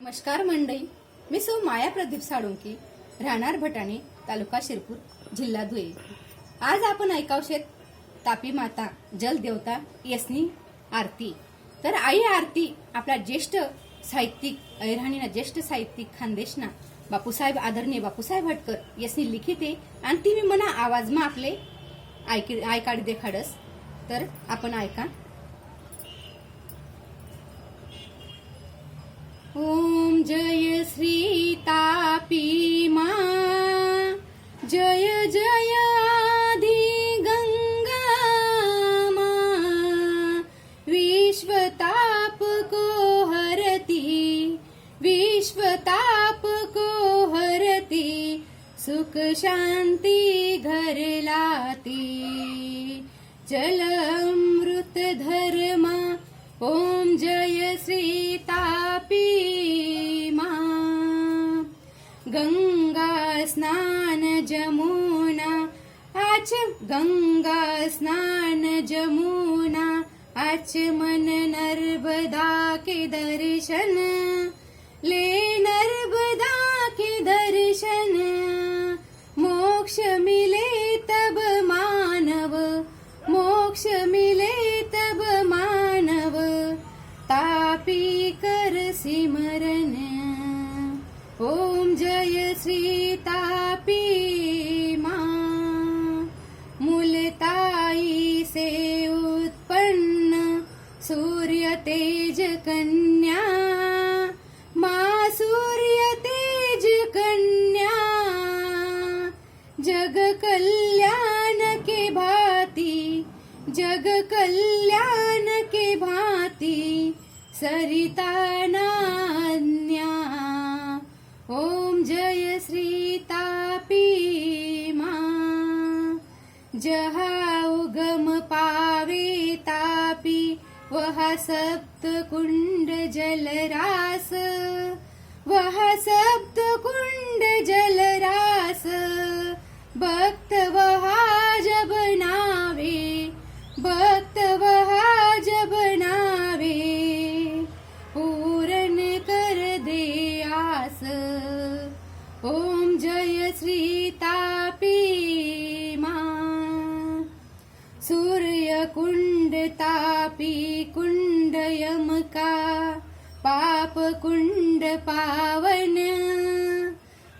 नमस्कार मंडळी मी सौ माया प्रदीप साळुंकी राहणार भटाणे तालुका शिरपूर जिल्हा धुळे. आज आपण ऐकावशेत तापी माता जलदेवता यसनी आरती. तर आई आरती आपला ज्येष्ठ साहित्यिक ऐराणीना ज्येष्ठ साहित्यिक खानदेशना बापूसाहेब आदरणीय बापूसाहेब भटकर यसनी लिखिते आणि ती मी मना आवाजमा आपले ऐक ऐकाडी देखाडस. तर आपण ऐका. जय श्री तापी मा। जय जय आदि गंगा मा। विश्वताप को हरती विश्वताप को हरती, सुख शांति घर लाती। जल अमृत धर्मा, ओम जय श्री आच गंगा स्नान जमुना आचमन नर्मदा के दर्शन। ले नर्मदा के दर्शन मोक्ष मिले सरितानान्या। ॐ जय श्रीतापी मा। जहा उगम पावे तापी वहा सप्तकुण्ड जलरास। वहा सप्तकुण्ड जलरास। भक्त वहा जय श्री तापी माँ सूर्य कुंड तापी कुंड यम का पाप कुंड पावन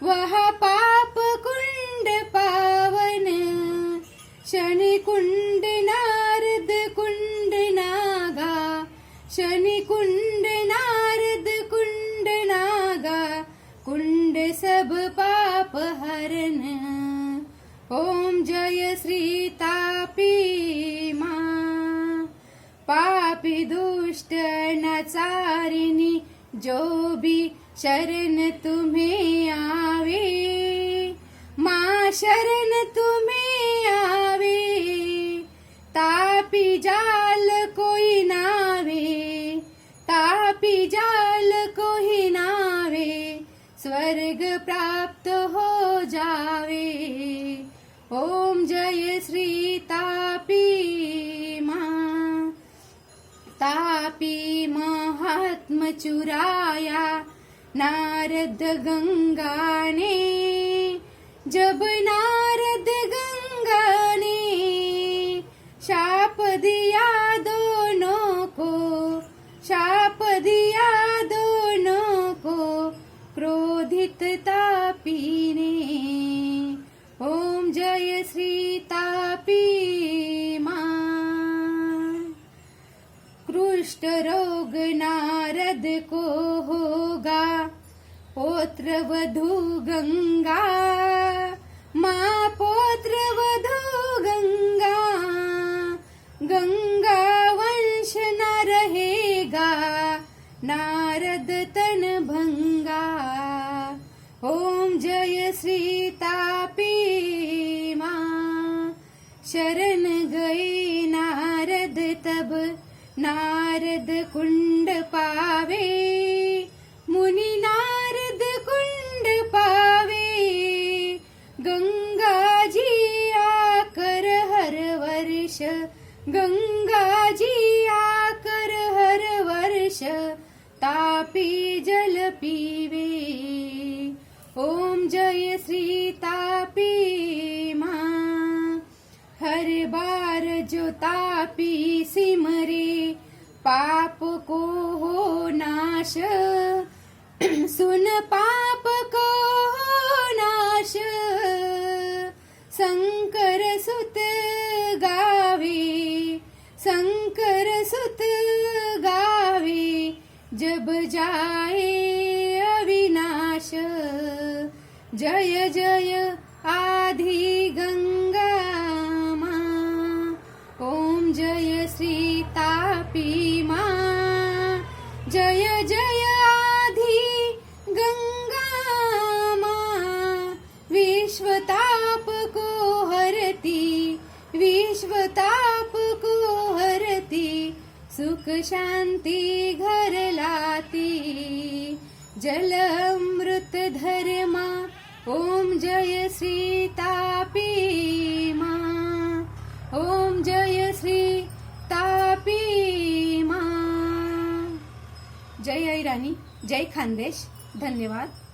वह पाप कुंड पावन शनि कुंड नारद कुंड नागा शनि ओम जय श्री तापी माँ पापी दुष्ट नचारिणी जो भी शरण तुम्हें आवे माँ शरण तुम्हें आवे तापी जाल कोई नावे तापी जाल कोई नावे स्वर्ग प्राप्त हो जावे ॐ जय श्री तापी मा। तापी महात्मचुराया नारद गंगाने। जब नारद गङ्गाने शा पौत्र वधू गङ्गा मा पौत्रवधू गङ्गा गङ्गा वंश न रहेगा नारद तन भङ्गा। ॐ जय श्रीतापी मा शरण गये नारद तब नारद कुण्ड पावे। जय श्री तापी माँ। हर बार जो तापी सिमरे, पाप को हो नाश। सुन पाप जय जय आधि गंगा माँ। ओम जय श्री तापी माँ। जय जय आधि गंगा माँ। विश्वताप को हरती विश्वताप को हरती, सुख शांति घर लाती। जल अमृत धर्मा ओम जय श्री तापी माँ। ओम जय श्री तापी मा। जय ऐराणी जय खानदेश धन्यवाद।